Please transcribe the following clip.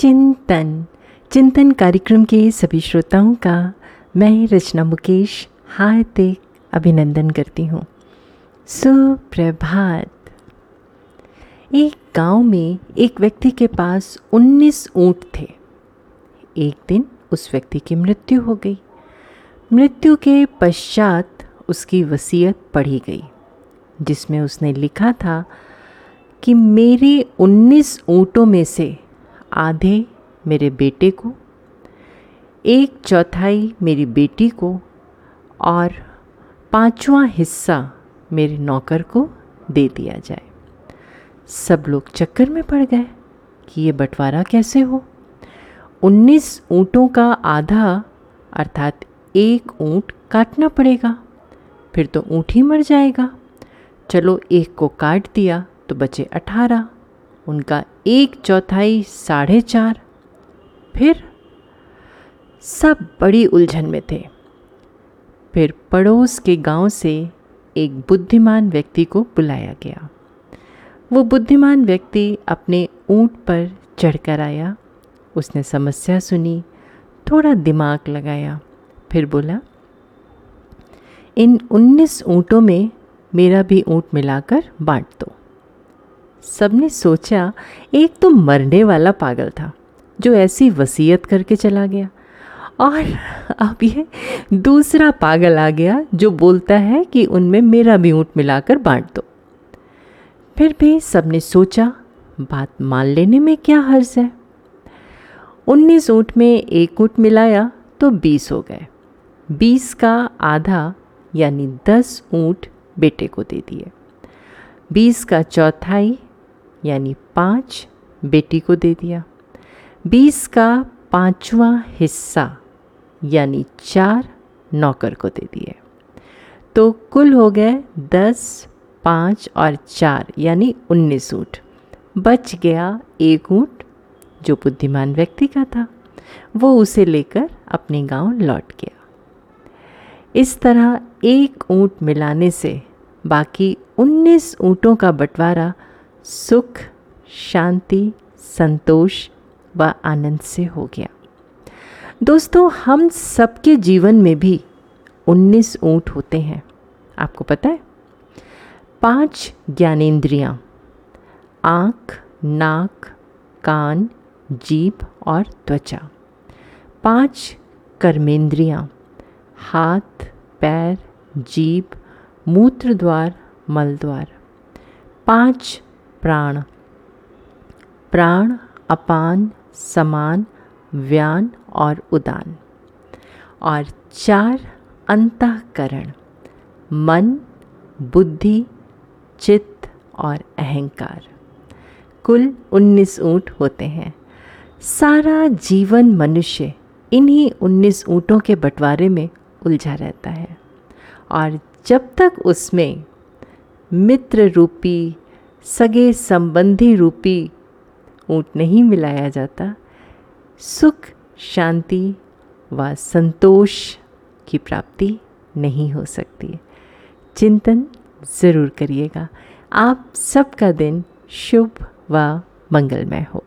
चिंतन। चिंतन कार्यक्रम के सभी श्रोताओं का मैं रचना मुकेश हार्दिक अभिनंदन करती हूँ। सुप्रभात। एक गाँव में एक व्यक्ति के पास 19 ऊँट थे। एक दिन उस व्यक्ति की मृत्यु हो गई। मृत्यु के पश्चात उसकी वसीयत पढ़ी गई, जिसमें उसने लिखा था कि मेरे 19 ऊँटों में से आधे मेरे बेटे को, एक चौथाई मेरी बेटी को और पांचवा हिस्सा मेरे नौकर को दे दिया जाए। सब लोग चक्कर में पड़ गए कि ये बंटवारा कैसे हो। उन्नीस ऊँटों का आधा अर्थात एक ऊँट काटना पड़ेगा, फिर तो ऊँट ही मर जाएगा। चलो एक को काट दिया तो बचे अठारह। उनका एक चौथाई साढ़े चार। फिर सब बड़ी उलझन में थे। फिर पड़ोस के गाँव से एक बुद्धिमान व्यक्ति को बुलाया गया। वो बुद्धिमान व्यक्ति अपने ऊँट पर चढ़कर आया। उसने समस्या सुनी, थोड़ा दिमाग लगाया। फिर बोला, इन उन्नीस ऊँटों में मेरा भी ऊँट मिलाकर बांट दो। सबने सोचा एक तो मरने वाला पागल था, जो ऐसी वसीयत करके चला गया। और अब ये दूसरा पागल आ गया, जो बोलता है कि उनमें मेरा भी ऊँट मिलाकर बांट दो। फिर भी सबने सोचा, बात मान लेने में क्या हर्ज है? उन्नीस ऊँट में एक ऊँट मिलाया तो बीस हो गए। बीस का आधा, यानी दस ऊँट बेटे को दे दिए। बीस का चौथाई यानी पाँच, बेटी को दे दिया। बीस का पांचवा हिस्सा, यानी चार, नौकर को दे दिए। तो कुल हो गए दस, पाँच और चार, यानी उन्नीस ऊँट। बच गया एक ऊँट, जो बुद्धिमान व्यक्ति का था। वो उसे लेकर अपने गाँव लौट गया। इस तरह एक ऊँट मिलाने से बाकी उन्नीस ऊँटों का बंटवारा सुख, शांति, संतोष व आनंद से हो गया। दोस्तों, हम सबके जीवन में भी 19 ऊँट होते हैं। आपको पता है? पाँच ज्ञानेंद्रियाँ, आँख, नाक, कान, जीभ और त्वचा। पाँच कर्मेंद्रियाँ, हाथ, पैर, जीभ मूत्र द्वार मल द्वार पाँच प्राण। प्राण अपान, समान, व्यान और उदान। और चार अंतकरण, मन, बुद्धि, चित्त और अहंकार। कुल उन्नीस ऊँट होते हैं। सारा जीवन मनुष्य इन्हीं उन्नीस ऊँटों के बंटवारे में उलझा रहता है। और जब तक उसमें मित्र रूपी सगे संबंधी रूपी ऊँट नहीं मिलाया जाता। सुख, शांति व संतोष की प्राप्ति नहीं हो सकती। चिंतन ज़रूर करिएगा। आप सबका दिन शुभ व मंगलमय हो।